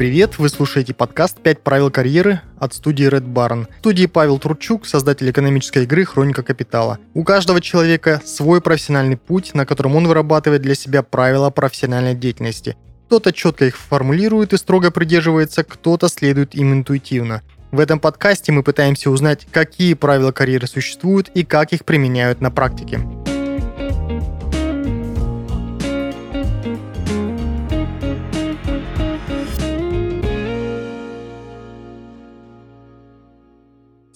привет! Вы слушаете подкаст «Пять правил карьеры» от студии Red Barn. В студии Павел Тручук, создатель экономической игры «Хроника капитала». У каждого человека свой профессиональный путь, на котором он вырабатывает для себя правила профессиональной деятельности. Кто-то четко их формулирует и строго придерживается, кто-то следует им интуитивно. В этом подкасте мы пытаемся узнать, какие правила карьеры существуют и как их применяют на практике.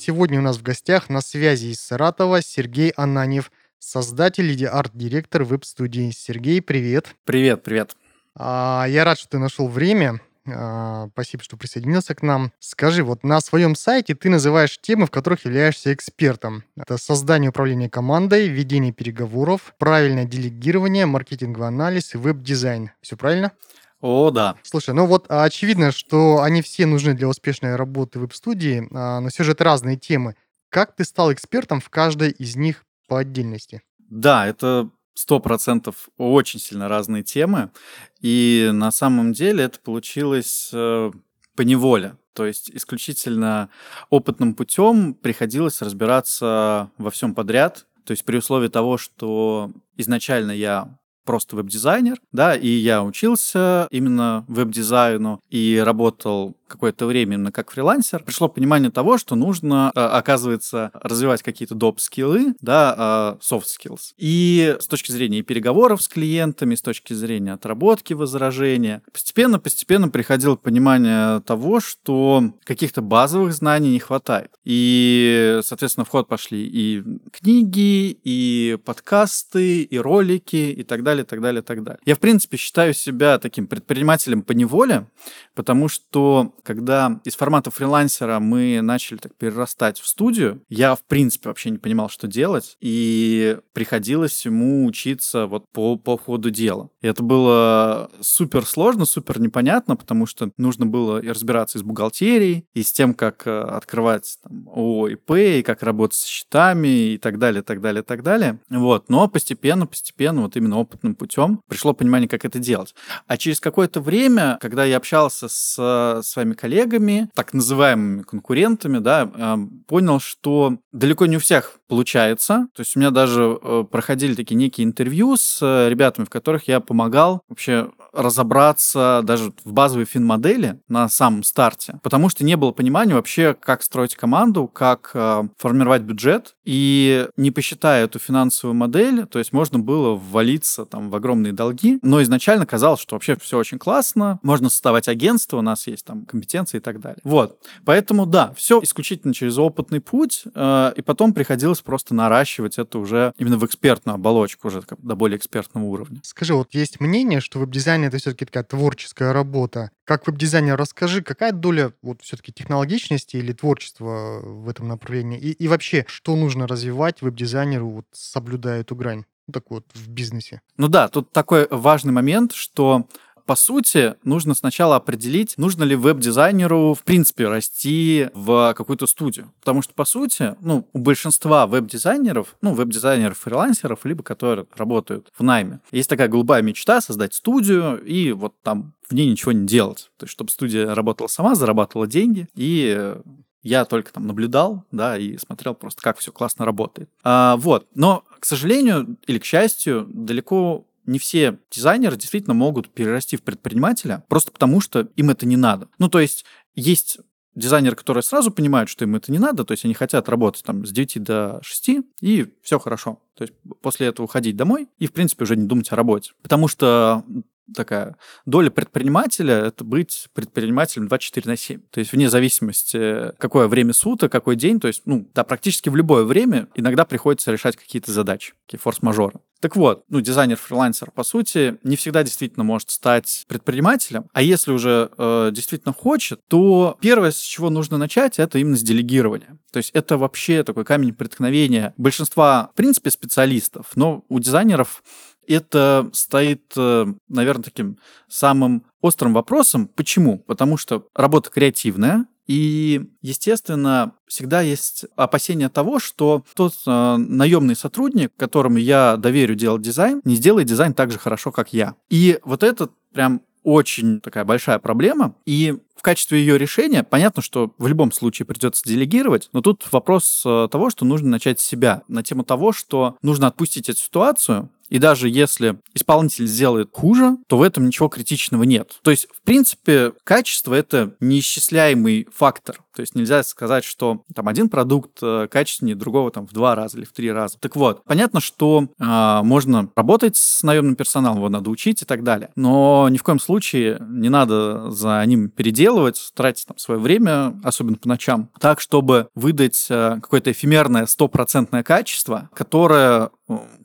Сегодня у нас в гостях на связи из Саратова Сергей Ананьев, создатель и арт-директор веб-студии. Сергей, привет. Привет, привет. А, я рад, что ты нашел время. А, спасибо, что присоединился к нам. Скажи, вот на своем сайте ты называешь темы, в которых являешься экспертом. Это создание управления командой, ведение переговоров, правильное делегирование, маркетинговый анализ и веб-дизайн. Все правильно? О, да. Слушай, ну вот а, очевидно, что они все нужны для успешной работы веб-студии, а, но все же это разные темы. Как ты стал экспертом в каждой из них по отдельности? Да, это сто процентов очень сильно разные темы, и на самом деле это получилось э, по неволе. То есть исключительно опытным путем приходилось разбираться во всем подряд. То есть при условии того, что изначально я просто веб-дизайнер, да, и я учился именно веб-дизайну и работал какое-то время именно как фрилансер, пришло понимание того, что нужно, а, оказывается, развивать какие-то доп-скиллы, да, а, soft skills. И с точки зрения переговоров с клиентами, с точки зрения отработки возражения, постепенно-постепенно приходило понимание того, что каких-то базовых знаний не хватает. И, соответственно, в ход пошли и книги, и подкасты, и ролики, и так далее, так далее, так далее. Я, в принципе, считаю себя таким предпринимателем по неволе, потому что когда из формата фрилансера мы начали так перерастать в студию, я, в принципе, вообще не понимал, что делать, и приходилось ему учиться вот по, по ходу дела. И это было супер сложно, супер непонятно, потому что нужно было и разбираться и с бухгалтерией, и с тем, как э, открывать там, ООО и как работать с счетами, и так далее, так далее, так далее. Вот. Но постепенно, постепенно, вот именно опытным путем пришло понимание, как это делать. А через какое-то время, когда я общался с э, своими коллегами, так называемыми конкурентами, да, эм, понял, что далеко не у всех получается. То есть у меня даже э, проходили такие некие интервью с э, ребятами, в которых я помогал вообще разобраться даже в базовой фин-модели на самом старте, потому что не было понимания вообще, как строить команду, как э, формировать бюджет, и не посчитая эту финансовую модель, то есть можно было ввалиться там в огромные долги, но изначально казалось, что вообще все очень классно, можно создавать агентство, у нас есть там компетенции и так далее. Вот, поэтому да, все исключительно через опытный путь, э, и потом приходилось просто наращивать это уже именно в экспертную оболочку, уже до более экспертного уровня. Скажи, вот есть мнение, что веб-дизайн это все-таки такая творческая работа. Как веб-дизайнер, расскажи, какая доля вот все-таки технологичности или творчества в этом направлении? И, и вообще, что нужно развивать веб-дизайнеру, вот, соблюдая эту грань? Ну, так вот, в бизнесе. Ну да, тут такой важный момент, что по сути, нужно сначала определить, нужно ли веб-дизайнеру, в принципе, расти в какую-то студию. Потому что, по сути, ну, у большинства веб-дизайнеров, ну, веб-дизайнеров, фрилансеров, либо которые работают в найме, есть такая голубая мечта создать студию и вот там в ней ничего не делать. То есть, чтобы студия работала сама, зарабатывала деньги, и я только там наблюдал, да, и смотрел просто, как все классно работает. А, вот. Но, к сожалению или к счастью, далеко не все дизайнеры действительно могут перерасти в предпринимателя просто потому, что им это не надо. Ну, то есть есть дизайнеры, которые сразу понимают, что им это не надо, то есть они хотят работать там с 9 до 6, и все хорошо. То есть после этого уходить домой и, в принципе, уже не думать о работе. Потому что такая доля предпринимателя — это быть предпринимателем 24 на 7. То есть вне зависимости, какое время суток, какой день, то есть, ну, да, практически в любое время иногда приходится решать какие-то задачи, какие форс-мажоры. Так вот, ну, дизайнер-фрилансер, по сути, не всегда действительно может стать предпринимателем, а если уже э, действительно хочет, то первое, с чего нужно начать, это именно с делегирования. То есть это вообще такой камень преткновения большинства, в принципе, специалистов, но у дизайнеров это стоит, э, наверное, таким самым острым вопросом. Почему? Потому что работа креативная, и, естественно, всегда есть опасение того, что тот э, наемный сотрудник, которому я доверю делать дизайн, не сделает дизайн так же хорошо, как я. И вот этот прям очень такая большая проблема, и в качестве ее решения, понятно, что в любом случае придется делегировать, но тут вопрос э, того, что нужно начать с себя, на тему того, что нужно отпустить эту ситуацию, и даже если исполнитель сделает хуже, то в этом ничего критичного нет. То есть, в принципе, качество — это неисчисляемый фактор. То есть нельзя сказать, что там один продукт э, качественнее другого там в два раза или в три раза. Так вот, понятно, что э, можно работать с наемным персоналом, его надо учить и так далее. Но ни в коем случае не надо за ним переделывать, тратить там свое время, особенно по ночам, так, чтобы выдать э, какое-то эфемерное стопроцентное качество, которое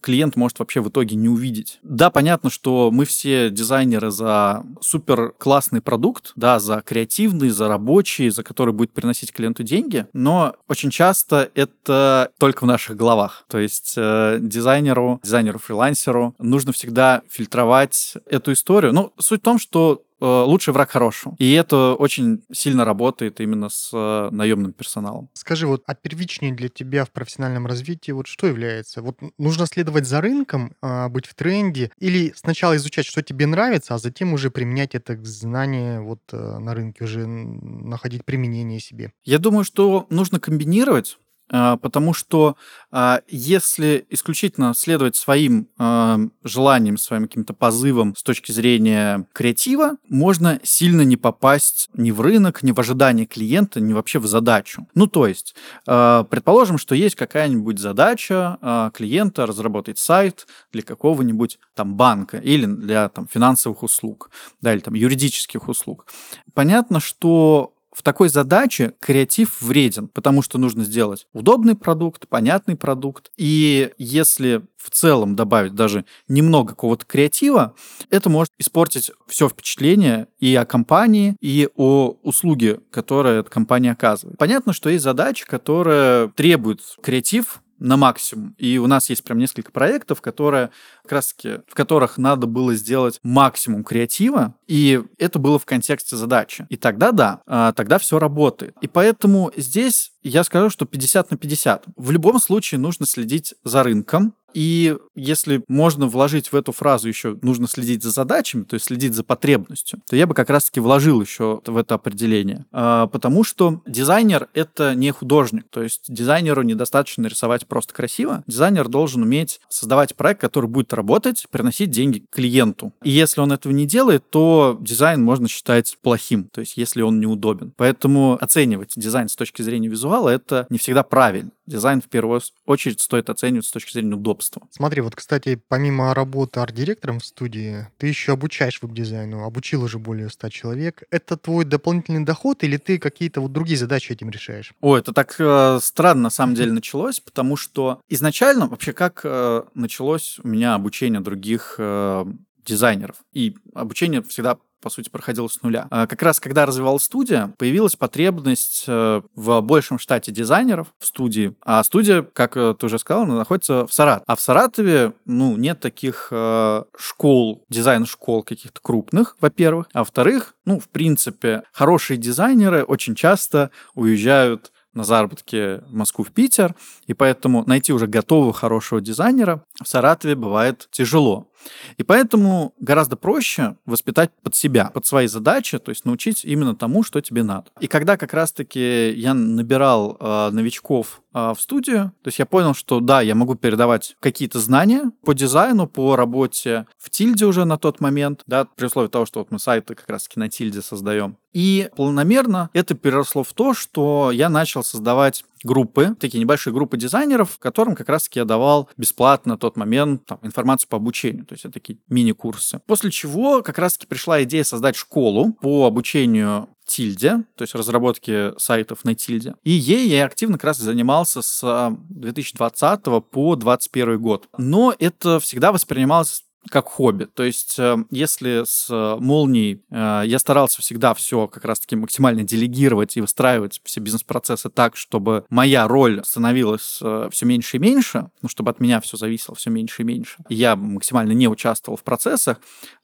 клиент может вообще в итоге не увидеть. Да, понятно, что мы все дизайнеры за супер классный продукт, да, за креативный, за рабочий, за который будет приносить клиенту деньги, но очень часто это только в наших головах. То есть э, дизайнеру, дизайнеру-фрилансеру нужно всегда фильтровать эту историю. Ну, суть в том, что лучший враг хорошего. И это очень сильно работает именно с э, наемным персоналом. Скажи, вот а первичнее для тебя в профессиональном развитии вот что является? Вот нужно следовать за рынком, а, быть в тренде, или сначала изучать, что тебе нравится, а затем уже применять это знание вот э, на рынке, уже находить применение себе? Я думаю, что нужно комбинировать потому что а, если исключительно следовать своим а, желаниям, своим каким-то позывам с точки зрения креатива, можно сильно не попасть ни в рынок, ни в ожидание клиента, ни вообще в задачу. Ну, то есть, предположим, что есть какая-нибудь задача клиента разработать сайт для какого-нибудь там банка или для там финансовых услуг, да, или там юридических услуг. Понятно, что в такой задаче креатив вреден, потому что нужно сделать удобный продукт, понятный продукт. И если в целом добавить даже немного какого-то креатива, это может испортить все впечатление и о компании, и о услуге, которую эта компания оказывает. Понятно, что есть задачи, которые требуют креатив, на максимум. И у нас есть прям несколько проектов, которые как раз таки, в которых надо было сделать максимум креатива, и это было в контексте задачи. И тогда да, а, тогда все работает. И поэтому здесь я скажу, что 50 на 50. В любом случае нужно следить за рынком, и если можно вложить в эту фразу еще нужно следить за задачами, то есть следить за потребностью, то я бы как раз-таки вложил еще в это определение. А, потому что дизайнер — это не художник. То есть дизайнеру недостаточно рисовать просто красиво. Дизайнер должен уметь создавать проект, который будет работать, приносить деньги клиенту. И если он этого не делает, то дизайн можно считать плохим, то есть если он неудобен. Поэтому оценивать дизайн с точки зрения визуала — это не всегда правильно. Дизайн в первую очередь стоит оценивать с точки зрения удобства. Смотри, вот, кстати, помимо работы арт-директором в студии, ты еще обучаешь веб-дизайну, обучил уже более 100 человек. Это твой дополнительный доход или ты какие-то вот другие задачи этим решаешь? О, это так э, странно на самом деле началось, потому что изначально вообще как э, началось у меня обучение других э, дизайнеров. И обучение всегда по сути, проходил с нуля. А как раз когда развивалась студия, появилась потребность э, в большем штате дизайнеров в студии. А студия, как э, ты уже сказал, находится в Саратове. А в Саратове, ну, нет таких э, школ, дизайн-школ каких-то крупных, во-первых. А во-вторых, ну, в принципе, хорошие дизайнеры очень часто уезжают на заработки в Москву, в Питер, и поэтому найти уже готового хорошего дизайнера в Саратове бывает тяжело. И поэтому гораздо проще воспитать под себя, под свои задачи, то есть научить именно тому, что тебе надо. И когда как раз-таки я набирал э, новичков э, в студию, то есть я понял, что да, я могу передавать какие-то знания по дизайну, по работе в Тильде уже на тот момент, да, при условии того, что вот мы сайты как раз-таки на Тильде создаем. И планомерно это переросло в то, что я начал создавать группы, такие небольшие группы дизайнеров, которым как раз-таки я давал бесплатно на тот момент там, информацию по обучению, то есть это такие мини-курсы. После чего как раз-таки пришла идея создать школу по обучению Тильде, то есть разработке сайтов на Тильде. И ей я активно как раз занимался с 2020 по 2021 год. Но это всегда воспринималось как хобби. То есть, э, если с э, молнией э, я старался всегда все как раз-таки максимально делегировать и выстраивать все бизнес-процессы так, чтобы моя роль становилась все меньше и меньше, ну, чтобы от меня все зависело все меньше и меньше, я максимально не участвовал в процессах,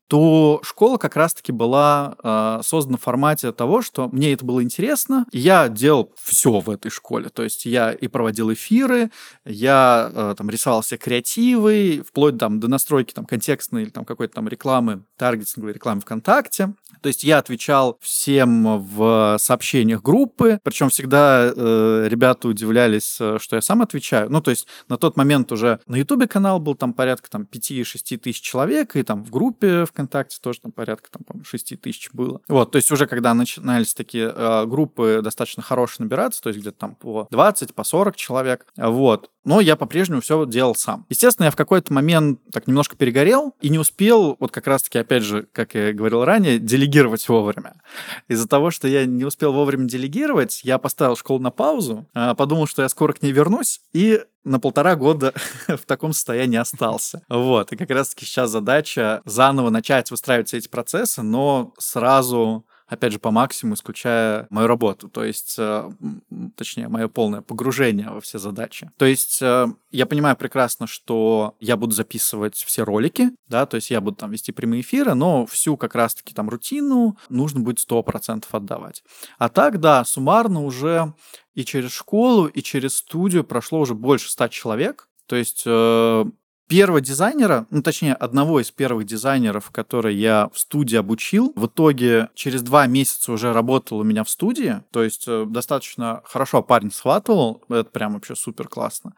то школа как раз-таки была э, создана в формате того, что мне это было интересно, я делал все в этой школе. То есть я и проводил эфиры, я э, там рисовал все креативы, вплоть там, до настройки там, контекстной или там, какой-то там рекламы, таргетинговой рекламы ВКонтакте. То есть я отвечал всем в сообщениях группы, причем всегда э, ребята удивлялись, э, что я сам отвечаю. Ну, то есть на тот момент уже на Ютубе канал был там порядка там 5-6 тысяч человек, и там в группе ВКонтакте тоже там порядка там, по 6 тысяч было. Вот, то есть уже когда начинались такие э, группы достаточно хорошие набираться, то есть где-то там по 20, по 40 человек, вот, но я по-прежнему все делал сам. Естественно, я в какой-то момент так немножко перегорел и не успел, вот как раз-таки, опять же, как я говорил ранее, делегировать вовремя. Из-за того, что я не успел вовремя делегировать, я поставил школу на паузу, а, подумал, что я скоро к ней вернусь, и на полтора года в таком состоянии остался. Вот, и как раз-таки сейчас задача заново начать выстраивать все эти процессы, но сразу опять же, по максимуму, исключая мою работу, то есть, э, точнее, мое полное погружение во все задачи. То есть, э, я понимаю прекрасно, что я буду записывать все ролики, да, то есть я буду там вести прямые эфиры, но всю как раз-таки там рутину нужно будет 100% отдавать. А так, да, суммарно уже и через школу, и через студию прошло уже больше ста человек, то есть э, первого дизайнера, ну, точнее, одного из первых дизайнеров, который я в студии обучил, в итоге через два месяца уже работал у меня в студии, то есть э, достаточно хорошо парень схватывал, это прям вообще супер классно.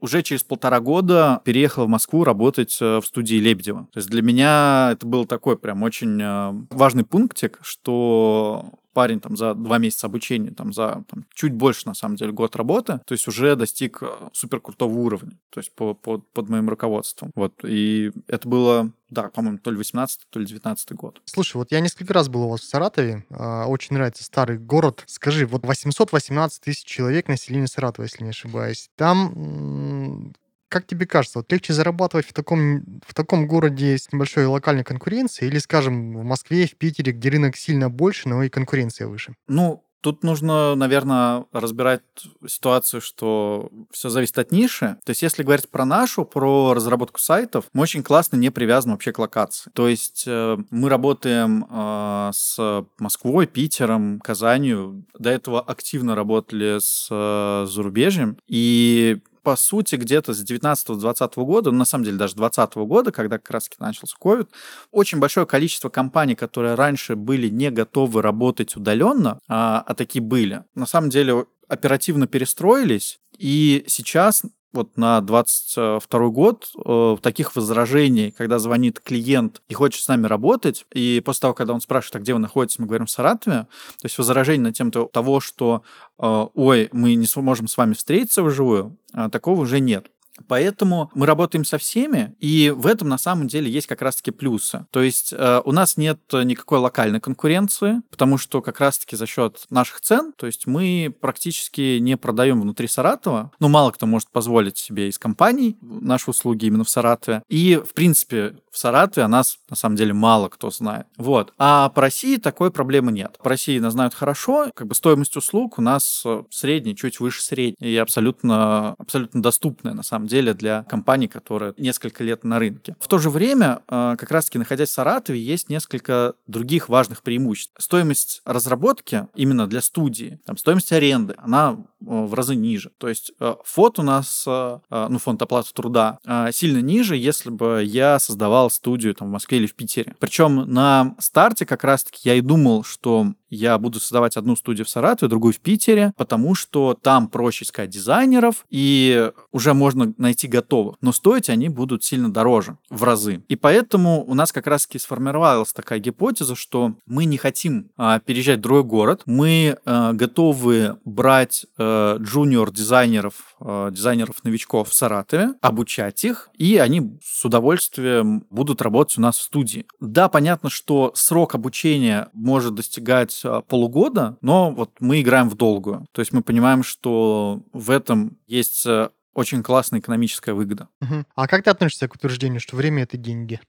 Уже через полтора года переехал в Москву работать э, в студии Лебедева. То есть для меня это был такой прям очень э, важный пунктик, что парень там за два месяца обучения, там за там, чуть больше, на самом деле, год работы, то есть уже достиг э, супер крутого уровня, то есть по, по, под моим руководством. Вот, и это было да, по-моему, то ли 18 то ли 19 год. Слушай, вот я несколько раз был у вас в Саратове. А, очень нравится старый город. Скажи, вот 818 тысяч человек населения Саратова, если не ошибаюсь. Там как тебе кажется, вот легче зарабатывать в таком, в таком городе с небольшой локальной конкуренцией или, скажем, в Москве, в Питере, где рынок сильно больше, но и конкуренция выше? Ну, Тут нужно, наверное, разбирать ситуацию, что все зависит от ниши. То есть, если говорить про нашу, про разработку сайтов, мы очень классно не привязаны вообще к локации. То есть, э, мы работаем э, с Москвой, Питером, Казанью. До этого активно работали с э, зарубежьем. И по сути, где-то с 19-20 года, ну, на самом деле даже 20 года, когда как раз начался COVID, очень большое количество компаний, которые раньше были не готовы работать удаленно, а, а такие были, на самом деле оперативно перестроились, и сейчас вот на 22 год э, таких возражений, когда звонит клиент и хочет с нами работать, и после того, когда он спрашивает, а где вы находитесь, мы говорим в Саратове, то есть возражение на тему того, что э, ой, мы не сможем с вами встретиться вживую, э, такого уже нет. Поэтому мы работаем со всеми, и в этом на самом деле есть как раз-таки плюсы. То есть э, у нас нет никакой локальной конкуренции, потому что как раз-таки за счет наших цен, то есть мы практически не продаем внутри Саратова, ну мало кто может позволить себе из компаний наши услуги именно в Саратове. И, в принципе, Саратове о нас на самом деле мало кто знает. Вот. А по России такой проблемы нет. По России нас знают хорошо, как бы стоимость услуг у нас э, средняя, чуть выше средней, и абсолютно, абсолютно доступная на самом деле для компаний, которые несколько лет на рынке. В то же время, э, как раз-таки находясь в Саратове, есть несколько других важных преимуществ. Стоимость разработки именно для студии, там, стоимость аренды, она э, в разы ниже. То есть фонд у нас, ну, фонд оплаты труда сильно ниже, если бы я создавал студию там в Москве или в Питере. Причем на старте как раз-таки я и думал, что я буду создавать одну студию в Саратове, другую в Питере, потому что там проще искать дизайнеров, и уже можно найти готовых. Но стоить они будут сильно дороже, в разы. И поэтому у нас как раз-таки сформировалась такая гипотеза, что мы не хотим а, переезжать в другой город, мы а, готовы брать а, джуниор-дизайнеров, а, дизайнеров-новичков в Саратове, обучать их, и они с удовольствием будут работать у нас в студии. Да, понятно, что срок обучения может достигать а, полугода, но вот мы играем в долгую. То есть мы понимаем, что в этом есть э, очень классная экономическая выгода. Угу. А как ты относишься к утверждению, что время это деньги?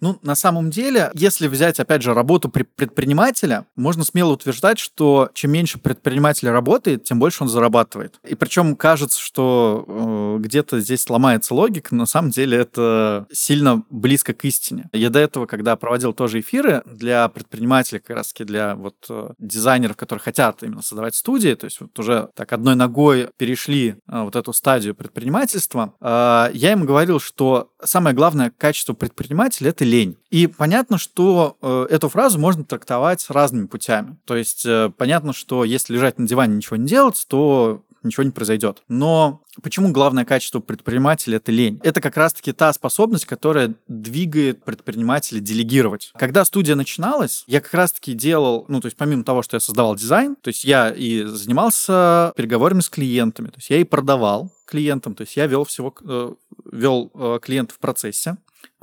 Ну, на самом деле, если взять, опять же, работу предпринимателя, можно смело утверждать, что чем меньше предприниматель работает, тем больше он зарабатывает. И причем кажется, что э, где-то здесь ломается логика, но на самом деле это сильно близко к истине. Я до этого, когда проводил тоже эфиры для предпринимателей, как раз для вот э, дизайнеров, которые хотят именно создавать студии, то есть вот уже так одной ногой перешли э, вот эту стадию предпринимательства, э, я им говорил, что самое главное качество предпринимателя — это лень. И понятно, что э, эту фразу можно трактовать разными путями. То есть э, понятно, что если лежать на диване и ничего не делать, то ничего не произойдет. Но почему главное качество предпринимателя — это лень? Это как раз-таки та способность, которая двигает предпринимателя делегировать. Когда студия начиналась, я как раз-таки делал, ну, то есть помимо того, что я создавал дизайн, то есть я и занимался переговорами с клиентами, то есть я и продавал клиентам, то есть я вел всего, э, вел э, клиентов в процессе,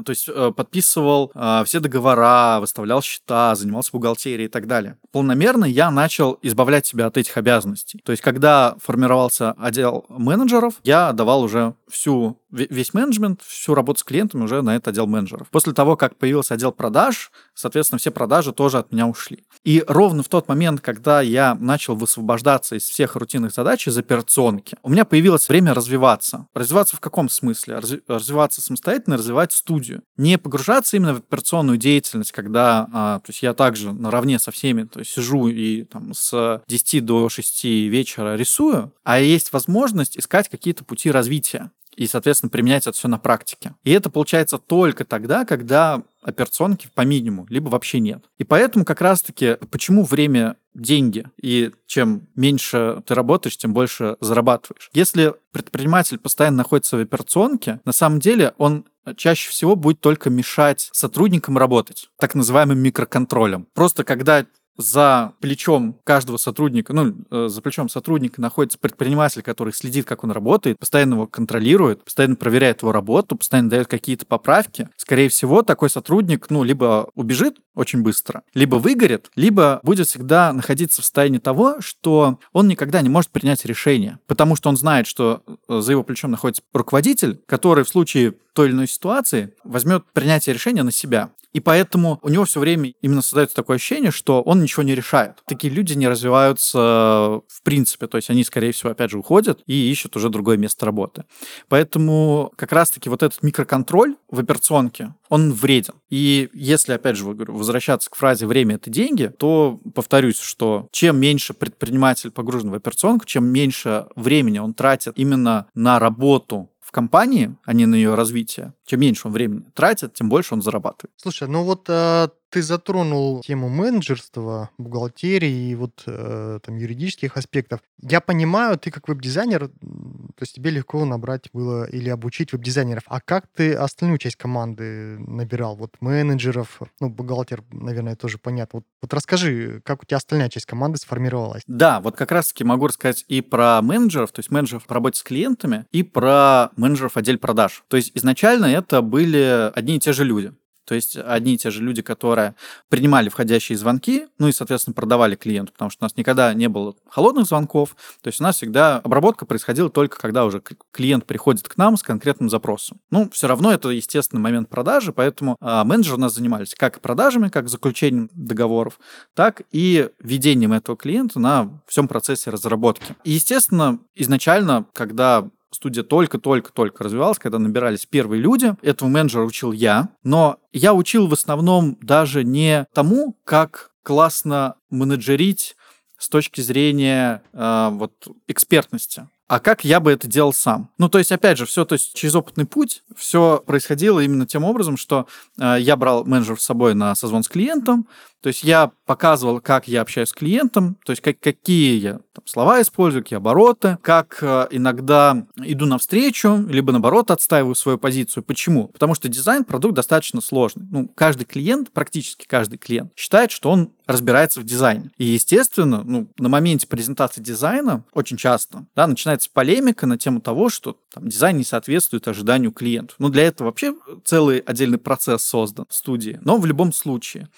то есть э, подписывал э, все договора, выставлял счета, занимался бухгалтерией и так далее. Полномерно я начал избавлять себя от этих обязанностей. То есть когда формировался отдел менеджеров, я давал уже всю весь менеджмент, всю работу с клиентами уже на этот отдел менеджеров. После того, как появился отдел продаж, соответственно, все продажи тоже от меня ушли. И ровно в тот момент, когда я начал высвобождаться из всех рутинных задач, из операционки, у меня появилось время развиваться. Развиваться в каком смысле? Развиваться самостоятельно, развивать студию. Не погружаться именно в операционную деятельность, когда а, то есть я также наравне со всеми то есть сижу и там, с 10 до 6 вечера рисую, а есть возможность искать какие-то пути развития и, соответственно, применять это все на практике. И это получается только тогда, когда операционки по минимуму, либо вообще нет. И поэтому как раз-таки, почему время деньги, и чем меньше ты работаешь, тем больше зарабатываешь. Если предприниматель постоянно находится в операционке, на самом деле он чаще всего будет только мешать сотрудникам работать, так называемым микроконтролем. Просто когда за плечом каждого сотрудника, ну, э, за плечом сотрудника находится предприниматель, который следит, как он работает, постоянно его контролирует, постоянно проверяет его работу, постоянно дает какие-то поправки. Скорее всего, такой сотрудник, ну, либо убежит очень быстро, либо выгорит, либо будет всегда находиться в состоянии того, что он никогда не может принять решение, потому что он знает, что э, за его плечом находится руководитель, который в случае той или иной ситуации возьмет принятие решения на себя. И поэтому у него все время именно создается такое ощущение, что он ничего не решает. Такие люди не развиваются в принципе, то есть они, скорее всего, опять же, уходят и ищут уже другое место работы. Поэтому как раз-таки вот этот микроконтроль в операционке, он вреден. И если, опять же, возвращаться к фразе «время — это деньги», то повторюсь, что чем меньше предприниматель погружен в операционку, чем меньше времени он тратит именно на работу компании, а не на ее развитие, чем меньше он времени тратит, тем больше он зарабатывает. Слушай, ну вот э, ты затронул тему менеджерства, бухгалтерии и вот э, там юридических аспектов. Я понимаю, ты как веб-дизайнер, то есть тебе легко набрать было или обучить веб-дизайнеров. А как ты остальную часть команды набирал? Вот менеджеров, ну, бухгалтер, наверное, тоже понятно. Вот, вот расскажи, как у тебя остальная часть команды сформировалась? Да, вот как раз-таки могу рассказать и про менеджеров, то есть менеджеров по работе с клиентами, и про менеджеров отдел продаж. То есть изначально это были одни и те же люди. То есть одни и те же люди, которые принимали входящие звонки, ну и, соответственно, продавали клиенту, потому что у нас никогда не было холодных звонков. То есть у нас всегда обработка происходила только когда уже клиент приходит к нам с конкретным запросом. Ну, все равно это естественный момент продажи, поэтому а, менеджеры у нас занимались как продажами, как заключением договоров, так и ведением этого клиента на всем процессе разработки. И, естественно, изначально, когда студия только-только-только развивалась, когда набирались первые люди. Этого менеджера учил я, но я учил в основном даже не тому, как классно менеджерить с точки зрения э, вот экспертности а как я бы это делал сам. Ну, то есть, опять же, все то есть, через опытный путь, все происходило именно тем образом, что э, я брал менеджер с собой на созвон с клиентом, то есть я показывал, как я общаюсь с клиентом, то есть как, какие я там, слова использую, какие обороты, как э, иногда иду навстречу, либо наоборот отстаиваю свою позицию. Почему? Потому что дизайн продукт достаточно сложный. Ну, каждый клиент, практически каждый клиент, считает, что он разбирается в дизайне. И, естественно, ну, на моменте презентации дизайна очень часто да, начинается полемика на тему того, что там, дизайн не соответствует ожиданию клиента. Ну, для этого вообще целый отдельный процесс создан в студии. Но в любом случае.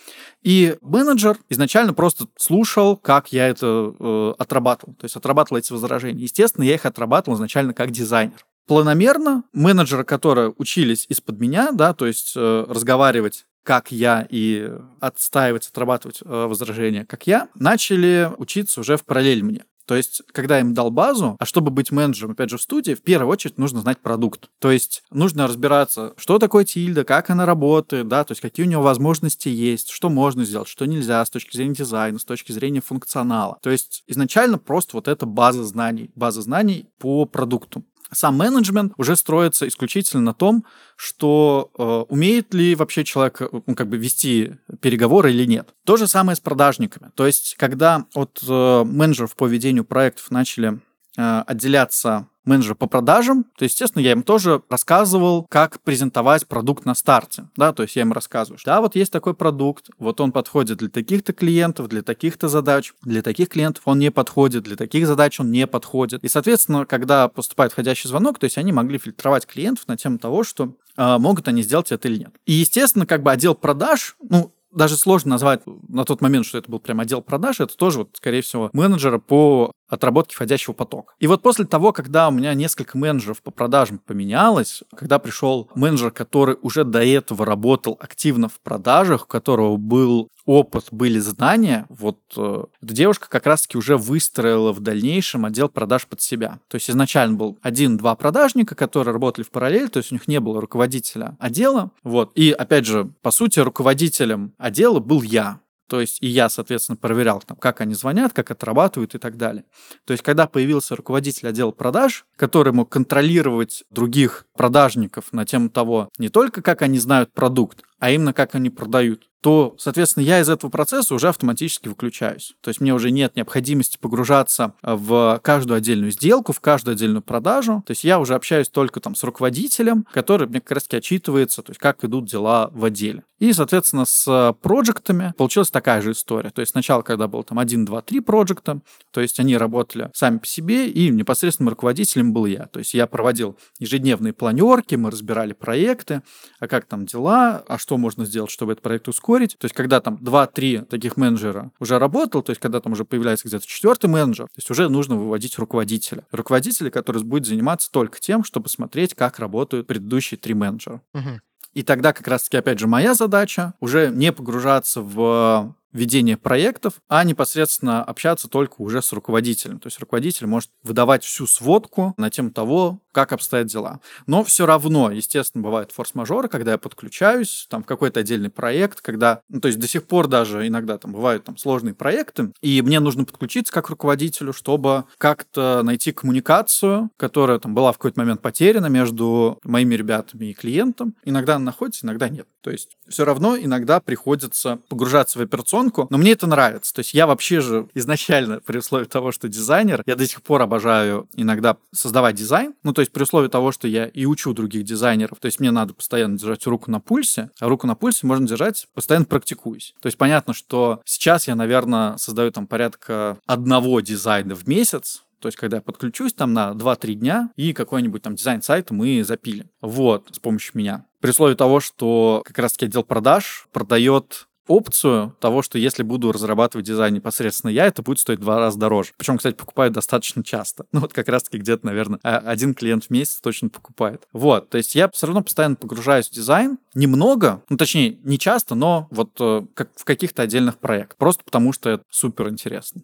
И менеджер изначально просто слушал, как я это э, отрабатывал. То есть отрабатывал эти возражения. Естественно, я их отрабатывал изначально как дизайнер. планомерно менеджеры, которые учились из-под меня, да, то есть э, разговаривать как я, и отстаивать, отрабатывать э, возражения, как я, начали учиться уже в параллель мне. То есть, когда им дал базу, а чтобы быть менеджером, опять же, в студии, в первую очередь нужно знать продукт. То есть, нужно разбираться, что такое тильда, как она работает, да, то есть, какие у него возможности есть, что можно сделать, что нельзя с точки зрения дизайна, с точки зрения функционала. То есть, изначально просто вот эта база знаний, база знаний по продукту сам менеджмент уже строится исключительно на том, что э, умеет ли вообще человек ну, как бы вести переговоры или нет. То же самое с продажниками. То есть, когда от э, менеджеров по ведению проектов начали э, отделяться менеджер по продажам, то, естественно, я им тоже рассказывал, как презентовать продукт на старте, да, то есть я им рассказываю, что да, вот есть такой продукт, вот он подходит для таких-то клиентов, для таких-то задач, для таких клиентов он не подходит, для таких задач он не подходит. И, соответственно, когда поступает входящий звонок, то есть они могли фильтровать клиентов на тему того, что э, могут они сделать это или нет. И, естественно, как бы отдел продаж, ну, даже сложно назвать на тот момент, что это был прям отдел продаж, это тоже, вот, скорее всего, менеджера по отработки входящего потока. И вот после того, когда у меня несколько менеджеров по продажам поменялось, когда пришел менеджер, который уже до этого работал активно в продажах, у которого был опыт, были знания, вот э, эта девушка как раз-таки уже выстроила в дальнейшем отдел продаж под себя. То есть изначально был один-два продажника, которые работали в параллель, то есть у них не было руководителя отдела. Вот. И опять же, по сути, руководителем отдела был я. То есть и я, соответственно, проверял, там, как они звонят, как отрабатывают и так далее. То есть когда появился руководитель отдела продаж, который мог контролировать других продажников на тему того, не только как они знают продукт, а именно как они продают, то, соответственно, я из этого процесса уже автоматически выключаюсь. То есть мне уже нет необходимости погружаться в каждую отдельную сделку, в каждую отдельную продажу. То есть я уже общаюсь только там с руководителем, который мне как раз таки отчитывается, то есть как идут дела в отделе. И, соответственно, с проектами получилась такая же история. То есть сначала, когда было там 1, 2, 3 проекта, то есть они работали сами по себе, и непосредственным руководителем был я. То есть я проводил ежедневные планерки, мы разбирали проекты, а как там дела, а что можно сделать, чтобы этот проект ускорить. То есть когда там 2-3 таких менеджера уже работал, то есть когда там уже появляется где-то четвертый менеджер, то есть уже нужно выводить руководителя. Руководителя, который будет заниматься только тем, чтобы смотреть, как работают предыдущие три менеджера. Угу. И тогда как раз-таки, опять же, моя задача уже не погружаться в ведение проектов, а непосредственно общаться только уже с руководителем. То есть руководитель может выдавать всю сводку на тему того, как обстоят дела. Но все равно, естественно, бывают форс-мажоры, когда я подключаюсь там, в какой-то отдельный проект, когда, ну, то есть до сих пор даже иногда там бывают там сложные проекты, и мне нужно подключиться как руководителю, чтобы как-то найти коммуникацию, которая там была в какой-то момент потеряна между моими ребятами и клиентом. Иногда она находится, иногда нет. То есть все равно иногда приходится погружаться в операционку, но мне это нравится. То есть я вообще же изначально, при условии того, что дизайнер, я до сих пор обожаю иногда создавать дизайн. Ну, то есть при условии того, что я и учу других дизайнеров, то есть мне надо постоянно держать руку на пульсе, а руку на пульсе можно держать, постоянно практикуюсь. То есть понятно, что сейчас я, наверное, создаю там порядка одного дизайна в месяц, то есть, когда я подключусь там на 2-3 дня, и какой-нибудь там дизайн сайта мы запилим. Вот, с помощью меня. При условии того, что как раз-таки отдел продаж продает опцию того, что если буду разрабатывать дизайн непосредственно я, это будет стоить в два раза дороже. Причем, кстати, покупают достаточно часто. Ну вот как раз-таки где-то, наверное, один клиент в месяц точно покупает. Вот, то есть я все равно постоянно погружаюсь в дизайн, немного, ну точнее, не часто, но вот э, как в каких-то отдельных проектах, просто потому что это супер интересно.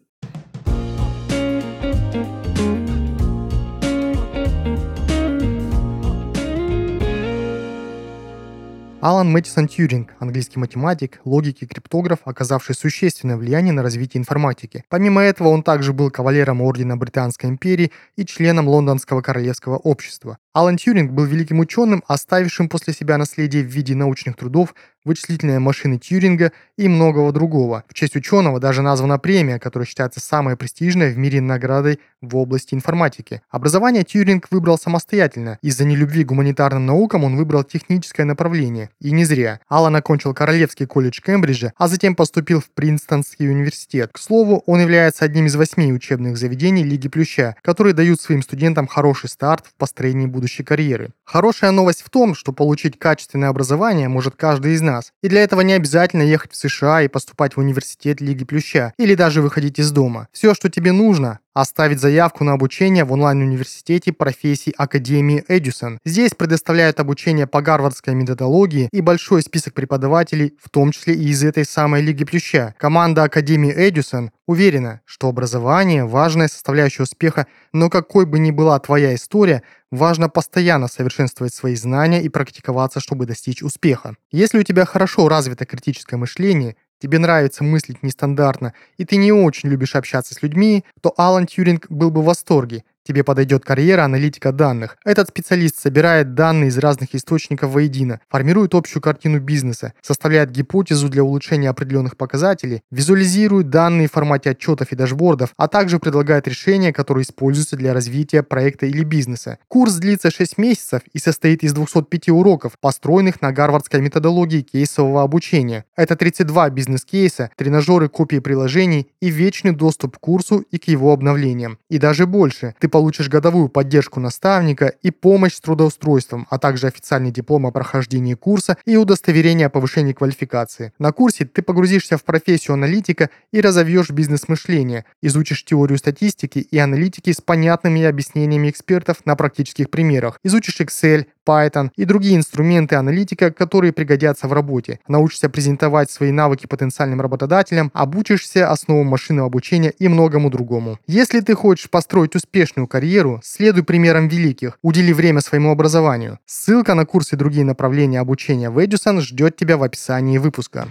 Алан Мэттисон Тьюринг, английский математик, логик и криптограф, оказавший существенное влияние на развитие информатики. Помимо этого, он также был кавалером Ордена Британской империи и членом Лондонского королевского общества. Алан Тьюринг был великим ученым, оставившим после себя наследие в виде научных трудов вычислительные машины Тьюринга и многого другого. В честь ученого даже названа премия, которая считается самой престижной в мире наградой в области информатики. Образование Тьюринг выбрал самостоятельно. Из-за нелюбви к гуманитарным наукам он выбрал техническое направление. И не зря. Алан окончил Королевский колледж Кембриджа, а затем поступил в Принстонский университет. К слову, он является одним из восьми учебных заведений Лиги Плюща, которые дают своим студентам хороший старт в построении будущей карьеры. Хорошая новость в том, что получить качественное образование может каждый из нас, нас. И для этого не обязательно ехать в США и поступать в университет Лиги Плюща, или даже выходить из дома. Все, что тебе нужно, оставить заявку на обучение в онлайн-университете профессий Академии Эдюсон. Здесь предоставляют обучение по гарвардской методологии и большой список преподавателей, в том числе и из этой самой Лиги Плюща. Команда Академии Эдюсон уверена, что образование – важная составляющая успеха, но какой бы ни была твоя история, важно постоянно совершенствовать свои знания и практиковаться, чтобы достичь успеха. Если у тебя хорошо развито критическое мышление, тебе нравится мыслить нестандартно, и ты не очень любишь общаться с людьми, то Алан Тьюринг был бы в восторге, Тебе подойдет карьера аналитика данных. Этот специалист собирает данные из разных источников воедино, формирует общую картину бизнеса, составляет гипотезу для улучшения определенных показателей, визуализирует данные в формате отчетов и дашбордов, а также предлагает решения, которые используются для развития проекта или бизнеса. Курс длится 6 месяцев и состоит из 205 уроков, построенных на гарвардской методологии кейсового обучения. Это 32 бизнес-кейса, тренажеры копии приложений и вечный доступ к курсу и к его обновлениям. И даже больше. Ты получишь годовую поддержку наставника и помощь с трудоустройством, а также официальный диплом о прохождении курса и удостоверение о повышении квалификации. На курсе ты погрузишься в профессию аналитика и разовьешь бизнес-мышление, изучишь теорию статистики и аналитики с понятными объяснениями экспертов на практических примерах, изучишь Excel, Python и другие инструменты аналитика, которые пригодятся в работе. Научишься презентовать свои навыки потенциальным работодателям, обучишься основам машинного обучения и многому другому. Если ты хочешь построить успешную карьеру, следуй примерам великих, удели время своему образованию. Ссылка на курсы и другие направления обучения в Edison ждет тебя в описании выпуска.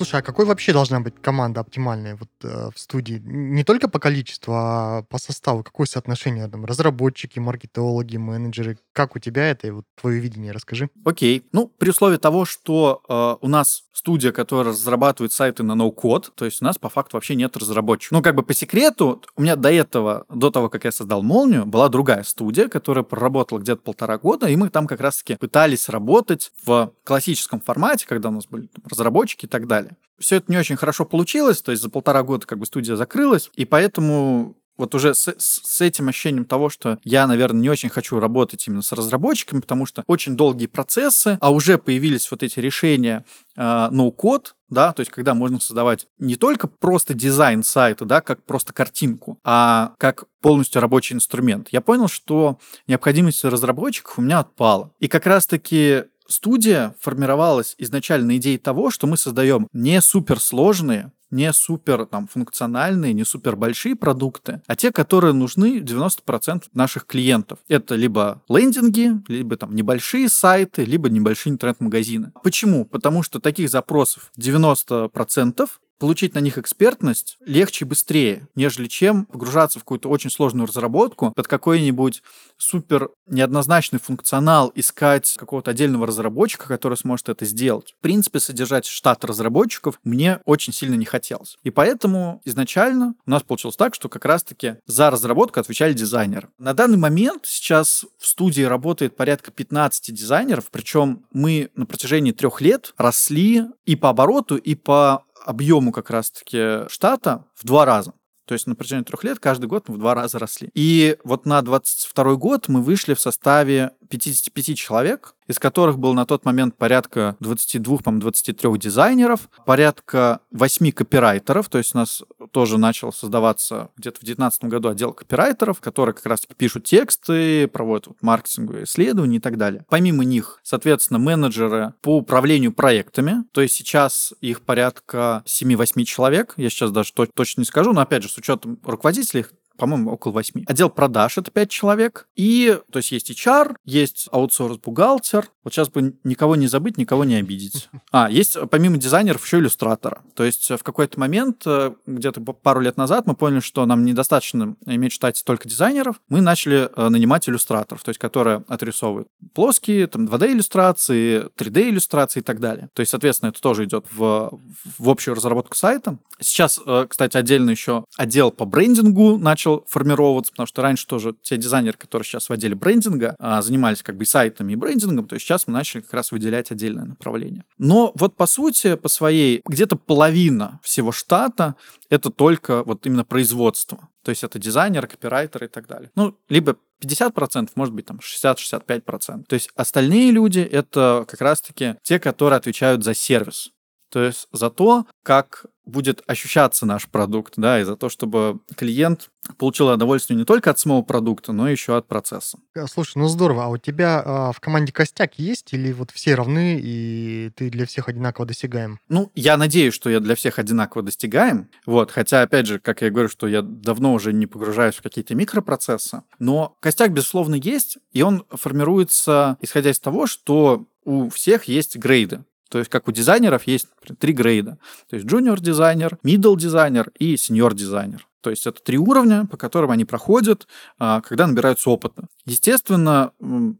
Слушай, а какой вообще должна быть команда оптимальная вот э, в студии? Не только по количеству, а по составу. Какое соотношение там разработчики, маркетологи, менеджеры? Как у тебя это и вот твое видение? Расскажи. Окей. Ну, при условии того, что э, у нас студия, которая разрабатывает сайты на ноу-код, то есть у нас по факту вообще нет разработчиков. Ну, как бы по секрету, у меня до этого, до того, как я создал Молнию, была другая студия, которая проработала где-то полтора года, и мы там как раз-таки пытались работать в классическом формате, когда у нас были там, разработчики и так далее. Все это не очень хорошо получилось, то есть за полтора года как бы студия закрылась, и поэтому вот уже с, с этим ощущением того, что я, наверное, не очень хочу работать именно с разработчиками, потому что очень долгие процессы, а уже появились вот эти решения э, no-code, да, то есть когда можно создавать не только просто дизайн сайта, да, как просто картинку, а как полностью рабочий инструмент. Я понял, что необходимость разработчиков у меня отпала. И как раз-таки студия формировалась изначально идеей того, что мы создаем не суперсложные, не супер там, функциональные, не супер большие продукты, а те, которые нужны 90% наших клиентов. Это либо лендинги, либо там небольшие сайты, либо небольшие интернет-магазины. Почему? Потому что таких запросов 90%, получить на них экспертность легче и быстрее, нежели чем погружаться в какую-то очень сложную разработку под какой-нибудь супер неоднозначный функционал, искать какого-то отдельного разработчика, который сможет это сделать. В принципе, содержать штат разработчиков мне очень сильно не хотелось. И поэтому изначально у нас получилось так, что как раз-таки за разработку отвечали дизайнеры. На данный момент сейчас в студии работает порядка 15 дизайнеров, причем мы на протяжении трех лет росли и по обороту, и по объему как раз-таки штата в два раза. То есть на протяжении трех лет каждый год мы в два раза росли. И вот на 22 год мы вышли в составе 55 человек, из которых было на тот момент порядка 22, по-моему, 23 дизайнеров, порядка 8 копирайтеров, то есть у нас тоже начал создаваться где-то в 2019 году отдел копирайтеров, которые как раз-таки пишут тексты, проводят вот маркетинговые исследования и так далее. Помимо них, соответственно, менеджеры по управлению проектами, то есть сейчас их порядка 7-8 человек, я сейчас даже точно не скажу, но опять же, с учетом руководителей, по-моему, около восьми. Отдел продаж — это пять человек. И, то есть, есть HR, есть аутсорс-бухгалтер. Вот сейчас бы никого не забыть, никого не обидеть. А, есть помимо дизайнеров еще иллюстратора. То есть, в какой-то момент, э, где-то пару лет назад, мы поняли, что нам недостаточно иметь в штате только дизайнеров. Мы начали э, нанимать иллюстраторов, то есть, которые отрисовывают плоские, там, 2D-иллюстрации, 3D-иллюстрации и так далее. То есть, соответственно, это тоже идет в, в общую разработку сайта. Сейчас, э, кстати, отдельно еще отдел по брендингу начал начал формироваться, потому что раньше тоже те дизайнеры, которые сейчас в отделе брендинга, а, занимались как бы и сайтами, и брендингом, то есть сейчас мы начали как раз выделять отдельное направление. Но вот по сути, по своей, где-то половина всего штата это только вот именно производство. То есть это дизайнер, копирайтер и так далее. Ну, либо 50%, может быть, там 60-65%. То есть остальные люди — это как раз-таки те, которые отвечают за сервис. То есть за то, как будет ощущаться наш продукт, да, и за то, чтобы клиент получил удовольствие не только от самого продукта, но еще от процесса. Э, слушай, ну здорово. А у тебя а, в команде костяк есть или вот все равны и ты для всех одинаково достигаем? Ну, я надеюсь, что я для всех одинаково достигаем. Вот, хотя, опять же, как я говорю, что я давно уже не погружаюсь в какие-то микропроцессы, но костяк, безусловно, есть, и он формируется исходя из того, что у всех есть грейды. То есть, как у дизайнеров есть три грейда. То есть, junior дизайнер, middle дизайнер и senior дизайнер. То есть это три уровня, по которым они проходят, а, когда набираются опыта. Естественно,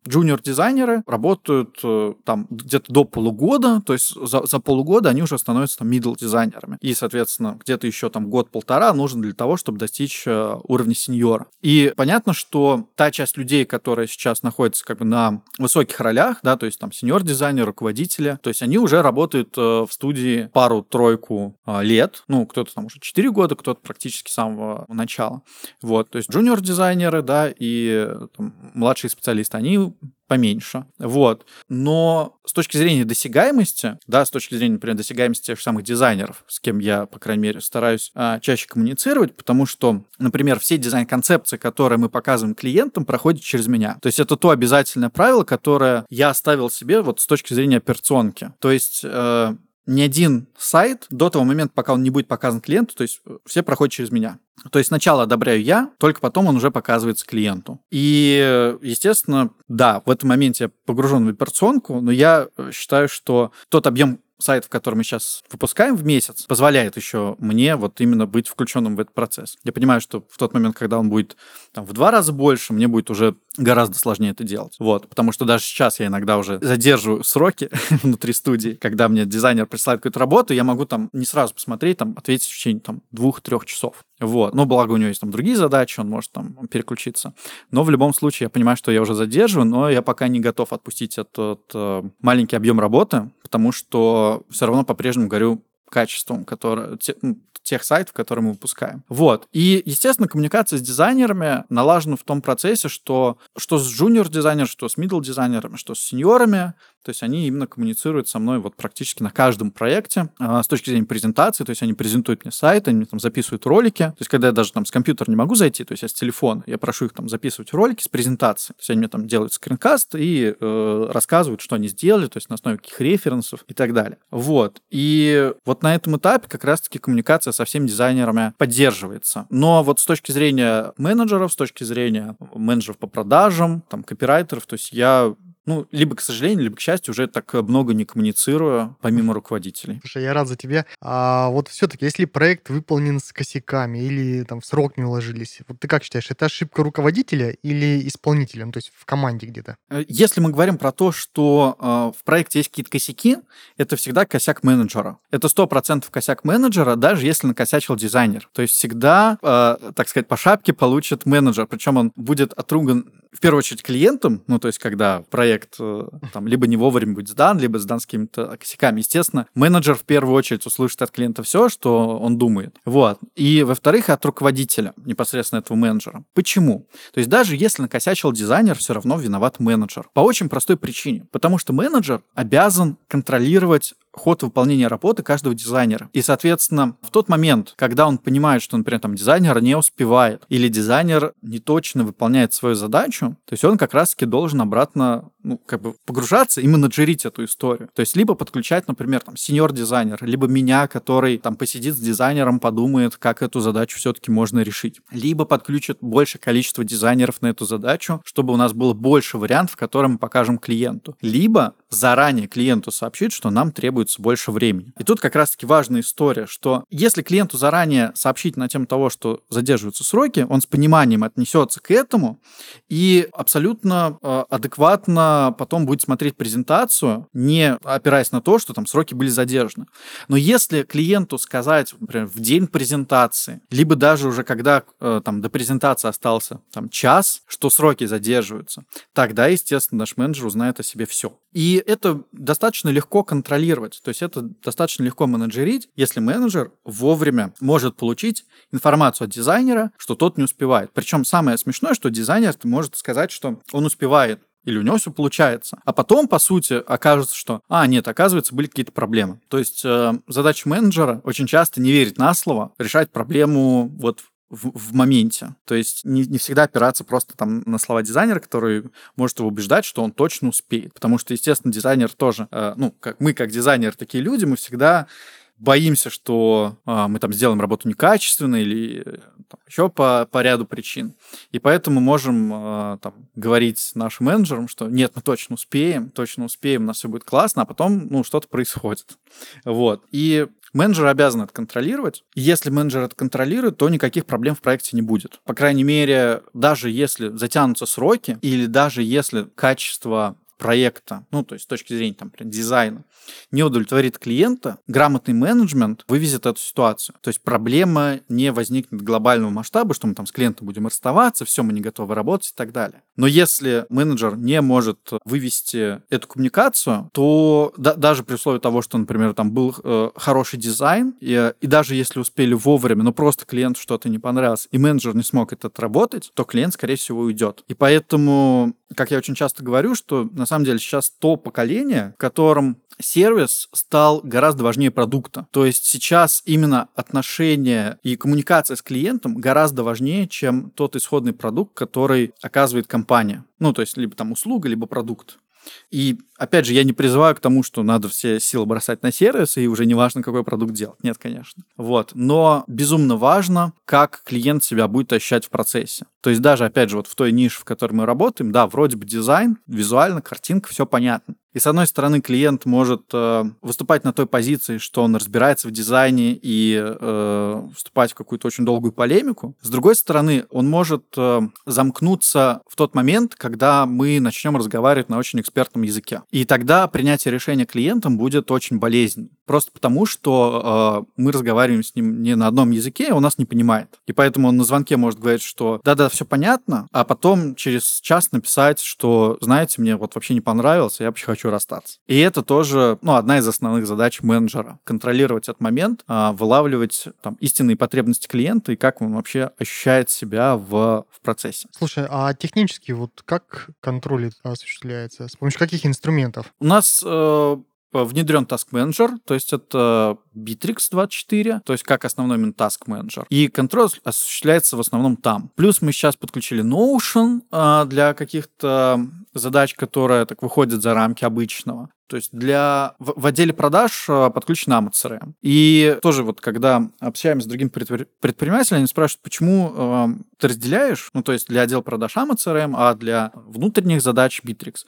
джуниор-дизайнеры работают э, там где-то до полугода, то есть за, за полугода они уже становятся там middle-дизайнерами. И, соответственно, где-то еще там год-полтора нужен для того, чтобы достичь э, уровня сеньора. И понятно, что та часть людей, которая сейчас находится как бы на высоких ролях, да, то есть там сеньор-дизайнер, руководители, то есть они уже работают э, в студии пару-тройку лет, ну, кто-то там уже 4 года, кто-то практически сам самого начала. Вот, то есть джуниор-дизайнеры, да, и там, младшие специалисты, они поменьше. Вот. Но с точки зрения досягаемости, да, с точки зрения, например, досягаемости тех же самых дизайнеров, с кем я, по крайней мере, стараюсь а, чаще коммуницировать, потому что, например, все дизайн-концепции, которые мы показываем клиентам, проходят через меня. То есть это то обязательное правило, которое я оставил себе вот с точки зрения операционки. То есть э, ни один сайт до того момента, пока он не будет показан клиенту, то есть э, все проходят через меня. То есть сначала одобряю я, только потом он уже показывается клиенту. И, естественно, да, в этом моменте я погружен в операционку, но я э, считаю, что тот объем сайт, который мы сейчас выпускаем в месяц, позволяет еще мне вот именно быть включенным в этот процесс. Я понимаю, что в тот момент, когда он будет там, в два раза больше, мне будет уже гораздо сложнее это делать. Вот, потому что даже сейчас я иногда уже задерживаю сроки внутри студии, когда мне дизайнер присылает какую-то работу, я могу там не сразу посмотреть, там ответить в течение там двух-трех часов. Вот. Но благо у него есть там другие задачи, он может там переключиться. Но в любом случае я понимаю, что я уже задерживаю, но я пока не готов отпустить этот э, маленький объем работы, потому что все равно по-прежнему горю качеством, которое, те, тех сайтов, которые мы выпускаем. Вот. И, естественно, коммуникация с дизайнерами налажена в том процессе, что что с джуниор-дизайнером, что с middle-дизайнерами, что с сеньорами, то есть они именно коммуницируют со мной вот практически на каждом проекте а, с точки зрения презентации, то есть они презентуют мне сайт, они там записывают ролики. То есть когда я даже там с компьютера не могу зайти, то есть я с телефона, я прошу их там записывать ролики с презентацией. То есть они мне там делают скринкаст и э, рассказывают, что они сделали, то есть на основе каких референсов и так далее. Вот. И вот на этом этапе как раз-таки коммуникация со всеми дизайнерами поддерживается. Но вот с точки зрения менеджеров, с точки зрения менеджеров по продажам, там, копирайтеров, то есть я ну, либо, к сожалению, либо, к счастью, уже так много не коммуницирую, помимо руководителей. Слушай, я рад за тебя. А вот все-таки, если проект выполнен с косяками или там в срок не уложились, вот ты как считаешь, это ошибка руководителя или исполнителя, ну, то есть в команде где-то? Э, если мы говорим про то, что э, в проекте есть какие-то косяки, это всегда косяк менеджера. Это сто процентов косяк менеджера, даже если накосячил дизайнер. То есть всегда, э, так сказать, по шапке получит менеджер, причем он будет отруган в первую очередь клиентам, ну, то есть когда проект э, там либо не вовремя будет сдан, либо сдан с какими-то косяками. Естественно, менеджер в первую очередь услышит от клиента все, что он думает. Вот. И, во-вторых, от руководителя, непосредственно этого менеджера. Почему? То есть даже если накосячил дизайнер, все равно виноват менеджер. По очень простой причине. Потому что менеджер обязан контролировать ход выполнения работы каждого дизайнера. И, соответственно, в тот момент, когда он понимает, что, например, там дизайнер не успевает или дизайнер не точно выполняет свою задачу, то есть он как раз-таки должен обратно ну, как бы погружаться и менеджерить эту историю. То есть либо подключать, например, там, сеньор-дизайнер, либо меня, который там посидит с дизайнером, подумает, как эту задачу все-таки можно решить. Либо подключит больше количество дизайнеров на эту задачу, чтобы у нас было больше вариантов, которые мы покажем клиенту. Либо заранее клиенту сообщить, что нам требуется больше времени. И тут как раз-таки важная история, что если клиенту заранее сообщить на тему того, что задерживаются сроки, он с пониманием отнесется к этому и абсолютно э, адекватно потом будет смотреть презентацию, не опираясь на то, что там сроки были задержаны. Но если клиенту сказать, например, в день презентации, либо даже уже когда э, там до презентации остался там час, что сроки задерживаются, тогда, естественно, наш менеджер узнает о себе все. И это достаточно легко контролировать, то есть это достаточно легко менеджерить, если менеджер вовремя может получить информацию от дизайнера, что тот не успевает. Причем самое смешное, что дизайнер может сказать, что он успевает, или у него все получается. А потом, по сути, окажется, что, а, нет, оказывается, были какие-то проблемы. То есть э, задача менеджера очень часто не верить на слово, решать проблему вот в, в моменте. То есть не, не всегда опираться просто там на слова дизайнера, который может его убеждать, что он точно успеет. Потому что, естественно, дизайнер тоже, э, ну, как мы как дизайнер такие люди, мы всегда боимся, что а, мы там сделаем работу некачественно или там, еще по, по ряду причин. И поэтому можем а, там, говорить нашим менеджерам, что нет, мы точно успеем, точно успеем, у нас все будет классно, а потом ну, что-то происходит. Вот. И Менеджер обязан это контролировать. если менеджер это контролирует, то никаких проблем в проекте не будет. По крайней мере, даже если затянутся сроки или даже если качество проекта, ну, то есть с точки зрения там, дизайна, не удовлетворит клиента, грамотный менеджмент вывезет эту ситуацию. То есть проблема не возникнет глобального масштаба, что мы там с клиентом будем расставаться, все, мы не готовы работать и так далее. Но если менеджер не может вывести эту коммуникацию, то да, даже при условии того, что, например, там был э, хороший дизайн, и, и даже если успели вовремя, но просто клиенту что-то не понравилось, и менеджер не смог это отработать, то клиент, скорее всего, уйдет. И поэтому, как я очень часто говорю, что на самом деле сейчас то поколение, в котором сервис стал гораздо важнее продукта. То есть сейчас именно отношения и коммуникация с клиентом гораздо важнее, чем тот исходный продукт, который оказывает компания. Ну, то есть либо там услуга, либо продукт. И опять же, я не призываю к тому, что надо все силы бросать на сервис, и уже не важно, какой продукт делать. Нет, конечно. Вот. Но безумно важно, как клиент себя будет ощущать в процессе. То есть даже, опять же, вот в той нише, в которой мы работаем, да, вроде бы дизайн, визуально, картинка, все понятно. И с одной стороны, клиент может э, выступать на той позиции, что он разбирается в дизайне и э, вступать в какую-то очень долгую полемику. С другой стороны, он может э, замкнуться в тот момент, когда мы начнем разговаривать на очень экспертном языке. И тогда принятие решения клиентом будет очень болезненным. Просто потому, что э, мы разговариваем с ним не на одном языке, и он нас не понимает. И поэтому он на звонке может говорить, что да-да, все понятно, а потом через час написать, что, знаете, мне вот вообще не понравилось, я вообще хочу расстаться. И это тоже, ну, одна из основных задач менеджера. Контролировать этот момент, э, вылавливать там истинные потребности клиента и как он вообще ощущает себя в, в процессе. Слушай, а технически вот как контроль осуществляется? С помощью каких инструментов? У нас э, внедрен Task Manager, то есть это Bittrex 24, то есть как основной именно Task Manager. И контроль осуществляется в основном там. Плюс мы сейчас подключили Notion а, для каких-то задач, которые так выходят за рамки обычного. То есть для в, в отделе продаж а, подключен AMA И тоже вот когда общаемся с другими предпринимателями, они спрашивают, почему э, ты разделяешь, ну то есть для отдела продаж AMA а для внутренних задач Bittrex.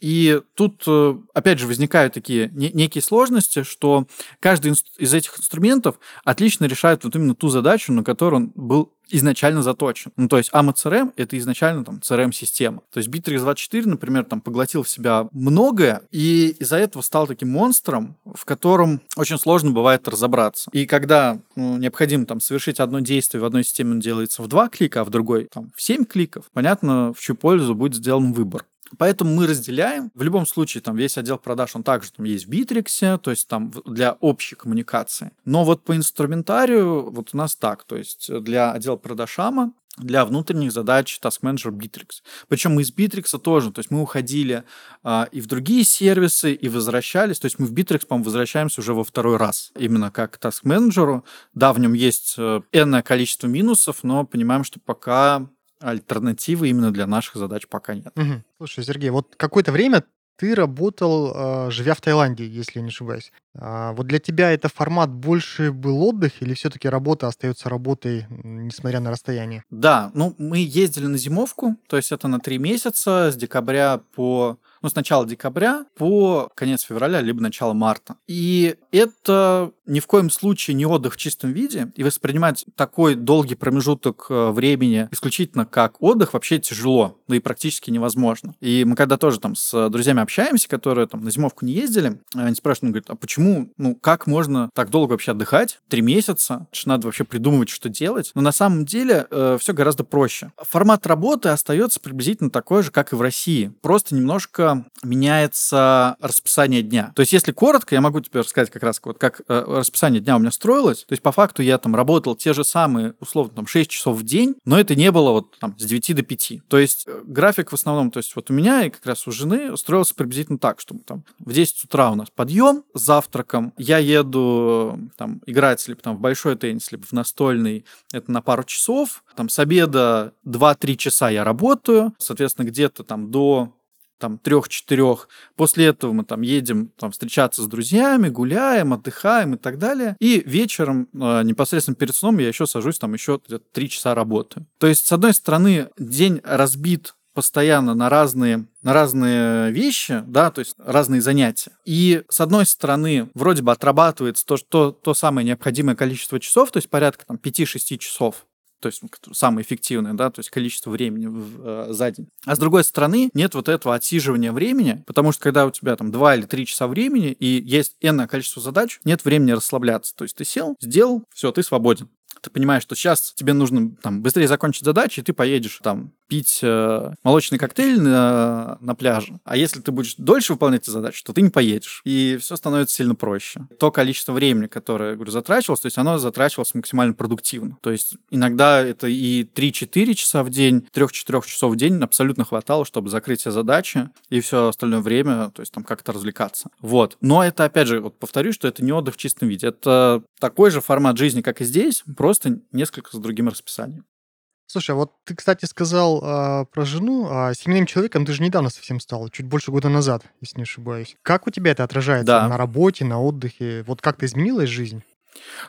И тут э, опять же возникают такие не, некие сложности, что каждый из этих инструментов отлично решает вот именно ту задачу, на которую он был изначально заточен. Ну, то есть AMA CRM — это изначально там CRM-система. То есть Bittrex24, например, там поглотил в себя многое, и из-за этого стал таким монстром, в котором очень сложно бывает разобраться. И когда ну, необходимо там совершить одно действие в одной системе, он делается в два клика, а в другой там в семь кликов, понятно, в чью пользу будет сделан выбор. Поэтому мы разделяем. В любом случае, там весь отдел продаж, он также там есть в Битриксе, то есть там для общей коммуникации. Но вот по инструментарию вот у нас так, то есть для отдела продаж АМА для внутренних задач Task Manager Bittrex. Причем мы из Bittrex тоже, то есть мы уходили а, и в другие сервисы, и возвращались. То есть мы в Bittrex, по-моему, возвращаемся уже во второй раз, именно как Task Manager. Да, в нем есть э, энное количество минусов, но понимаем, что пока альтернативы именно для наших задач пока нет. Угу. Слушай, Сергей, вот какое-то время ты работал, а, живя в Таиланде, если я не ошибаюсь. А, вот для тебя это формат больше был отдых или все-таки работа остается работой, несмотря на расстояние? Да, ну мы ездили на зимовку, то есть это на три месяца, с декабря по ну, с начала декабря по конец февраля, либо начало марта. И это ни в коем случае не отдых в чистом виде, и воспринимать такой долгий промежуток э, времени исключительно как отдых вообще тяжело, да и практически невозможно. И мы когда тоже там с друзьями общаемся, которые там на зимовку не ездили, они спрашивают, говорят, а почему, ну, как можно так долго вообще отдыхать? Три месяца? Что надо вообще придумывать, что делать? Но на самом деле э, все гораздо проще. Формат работы остается приблизительно такой же, как и в России. Просто немножко меняется расписание дня. То есть, если коротко, я могу тебе рассказать как раз вот как э, расписание дня у меня строилось. То есть, по факту я там работал те же самые, условно, там 6 часов в день, но это не было вот там с 9 до 5. То есть, э, график в основном, то есть, вот у меня и как раз у жены строился приблизительно так, что там в 10 утра у нас подъем с завтраком, я еду там играть либо там в большой теннис, либо в настольный, это на пару часов, там с обеда 2-3 часа я работаю, соответственно, где-то там до там трех-четырех. После этого мы там едем там встречаться с друзьями, гуляем, отдыхаем и так далее. И вечером э, непосредственно перед сном я еще сажусь там еще три часа работаю. То есть с одной стороны день разбит постоянно на разные, на разные вещи, да, то есть разные занятия. И с одной стороны, вроде бы отрабатывается то, то, то самое необходимое количество часов, то есть порядка там 5-6 часов то есть самое эффективное, да, то есть количество времени в, э, за день. А с другой стороны, нет вот этого отсиживания времени, потому что когда у тебя там 2 или 3 часа времени и есть энное количество задач, нет времени расслабляться. То есть ты сел, сделал, все, ты свободен ты понимаешь, что сейчас тебе нужно там быстрее закончить задачи, и ты поедешь там пить э, молочный коктейль на, на пляже. А если ты будешь дольше выполнять эти задачи, то ты не поедешь. И все становится сильно проще. То количество времени, которое, говорю, затрачивалось, то есть оно затрачивалось максимально продуктивно. То есть иногда это и 3-4 часа в день, 3-4 часов в день абсолютно хватало, чтобы закрыть все задачи и все остальное время, то есть там как-то развлекаться. Вот. Но это, опять же, вот повторюсь, что это не отдых в чистом виде. Это такой же формат жизни, как и здесь, просто несколько с другим расписанием. Слушай, а вот ты, кстати, сказал э, про жену, а семейным человеком ты же недавно совсем стал, чуть больше года назад, если не ошибаюсь. Как у тебя это отражается Да. на работе, на отдыхе? Вот как-то изменилась жизнь?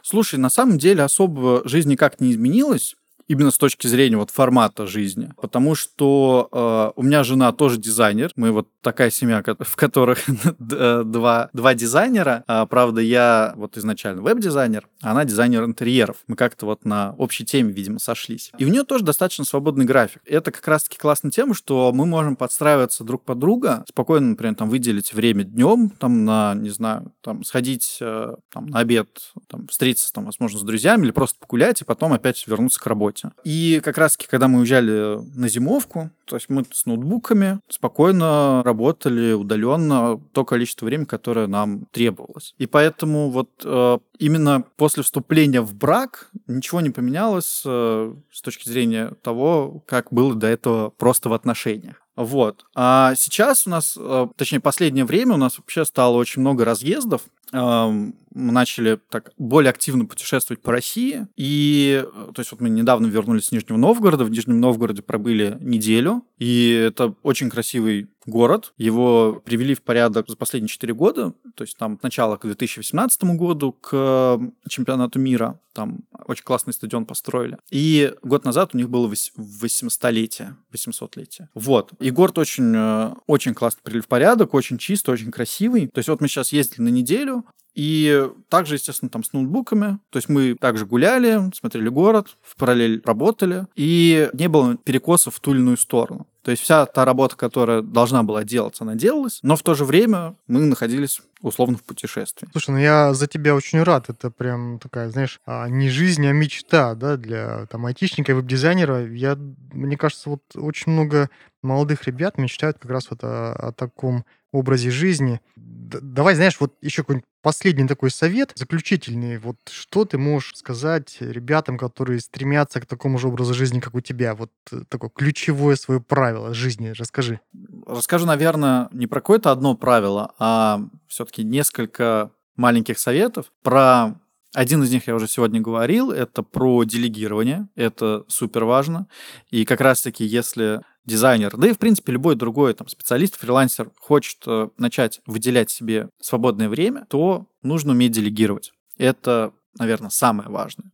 Слушай, на самом деле особо жизнь никак не изменилась именно с точки зрения вот формата жизни, потому что э, у меня жена тоже дизайнер, мы вот такая семья, в которых два, два дизайнера, А, правда, я вот изначально веб-дизайнер, а она дизайнер интерьеров. Мы как-то вот на общей теме, видимо, сошлись. И у нее тоже достаточно свободный график. Это как раз-таки классная тема, что мы можем подстраиваться друг под друга, спокойно, например, там выделить время днем, там на, не знаю, там сходить э, там, на обед, там, встретиться, там, возможно, с друзьями или просто погулять, и потом опять вернуться к работе. И как раз-таки, когда мы уезжали на зимовку, то есть мы с ноутбуками спокойно работали удаленно то количество времени, которое нам требовалось. И поэтому вот э, именно после вступления в брак ничего не поменялось э, с точки зрения того, как было до этого просто в отношениях. Вот. А сейчас у нас, э, точнее, последнее время у нас вообще стало очень много разъездов. Мы начали так более активно путешествовать по России. И, э, то есть, вот мы недавно вернулись с Нижнего Новгорода. В Нижнем Новгороде пробыли неделю. И это очень красивый город. Его привели в порядок за последние 4 года. То есть там сначала к 2018 году, к чемпионату мира. Там очень классный стадион построили. И год назад у них было вось- 800-летие. 800-летие. Вот. И город очень, э, очень классно привели в порядок, очень чистый, очень красивый. То есть вот мы сейчас ездили на неделю, и также, естественно, там с ноутбуками. То есть мы также гуляли, смотрели город, в параллель работали, и не было перекосов в ту или иную сторону. То есть вся та работа, которая должна была делаться, она делалась, но в то же время мы находились условно в путешествии. Слушай, ну я за тебя очень рад. Это прям такая, знаешь, а, не жизнь, а мечта, да, для там айтишника и веб-дизайнера. Я, мне кажется, вот очень много молодых ребят мечтают как раз вот о, о таком образе жизни. Д- давай, знаешь, вот еще какой-нибудь последний такой совет, заключительный. Вот что ты можешь сказать ребятам, которые стремятся к такому же образу жизни, как у тебя? Вот э, такое ключевое свое правило жизни. Расскажи. Расскажу, наверное, не про какое-то одно правило, а все-таки несколько маленьких советов. Про один из них я уже сегодня говорил, это про делегирование, это супер важно. И как раз-таки, если дизайнер, да и, в принципе, любой другой там, специалист, фрилансер хочет э, начать выделять себе свободное время, то нужно уметь делегировать. Это, наверное, самое важное.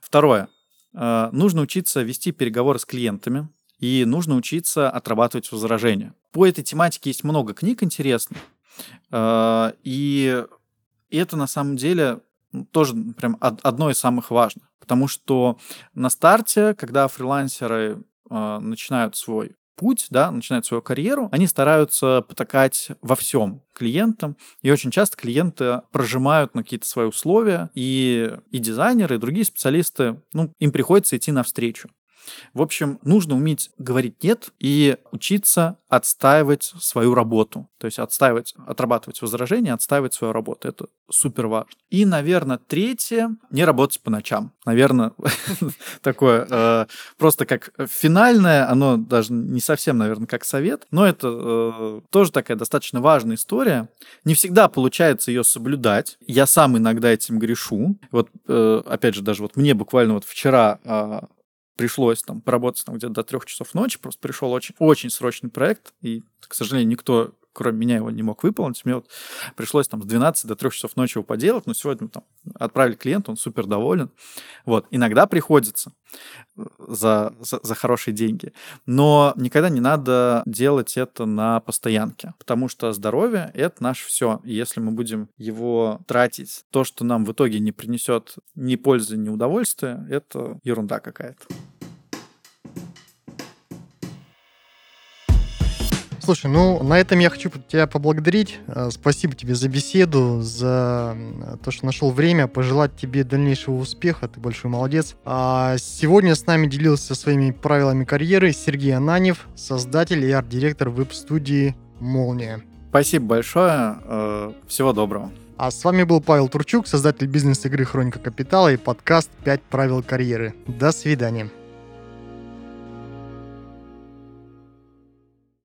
Второе. Э, Нужно учиться вести переговоры с клиентами и нужно учиться отрабатывать возражения. По этой тематике есть много книг интересных, э, и это на самом деле тоже прям одно из самых важных, потому что на старте, когда фрилансеры э, начинают свой путь, да, начинают свою карьеру, они стараются потакать во всем клиентам, и очень часто клиенты прожимают на какие-то свои условия, и, и дизайнеры, и другие специалисты, ну, им приходится идти навстречу. В общем, нужно уметь говорить «нет» и учиться отстаивать свою работу. То есть отстаивать, отрабатывать возражения, отстаивать свою работу. Это супер важно. И, наверное, третье — не работать по ночам. Наверное, такое э, просто как финальное, оно даже не совсем, наверное, как совет, но это э, тоже такая достаточно важная история. Не всегда получается ее соблюдать. Я сам иногда этим грешу. Вот, э, опять же, даже вот мне буквально вот вчера а, пришлось там поработать там где-то до трех часов ночи, просто пришел очень, очень срочный проект, и, к сожалению, никто кроме меня его не мог выполнить. Мне вот пришлось там с 12 до 3 часов ночи его поделать, но сегодня там отправили клиенту, он супер доволен. Вот, иногда приходится э, за, за, за хорошие деньги, но никогда не надо делать это на постоянке, потому что здоровье — это наше все. И если мы будем его тратить, то, что нам в итоге не принесет ни пользы, ни удовольствия, это ерунда какая-то. Слушай, ну на этом я хочу тебя поблагодарить. Э, спасибо тебе за беседу, за то, что нашел время. Пожелать тебе дальнейшего успеха. Ты большой молодец. А сегодня с нами делился своими правилами карьеры Сергей Ананев, создатель и арт-директор веб-студии «Молния». Спасибо большое. Э, всего доброго. А с вами был Павел Турчук, создатель бизнес-игры «Хроника Капитала» и подкаст «5 правил карьеры». До свидания.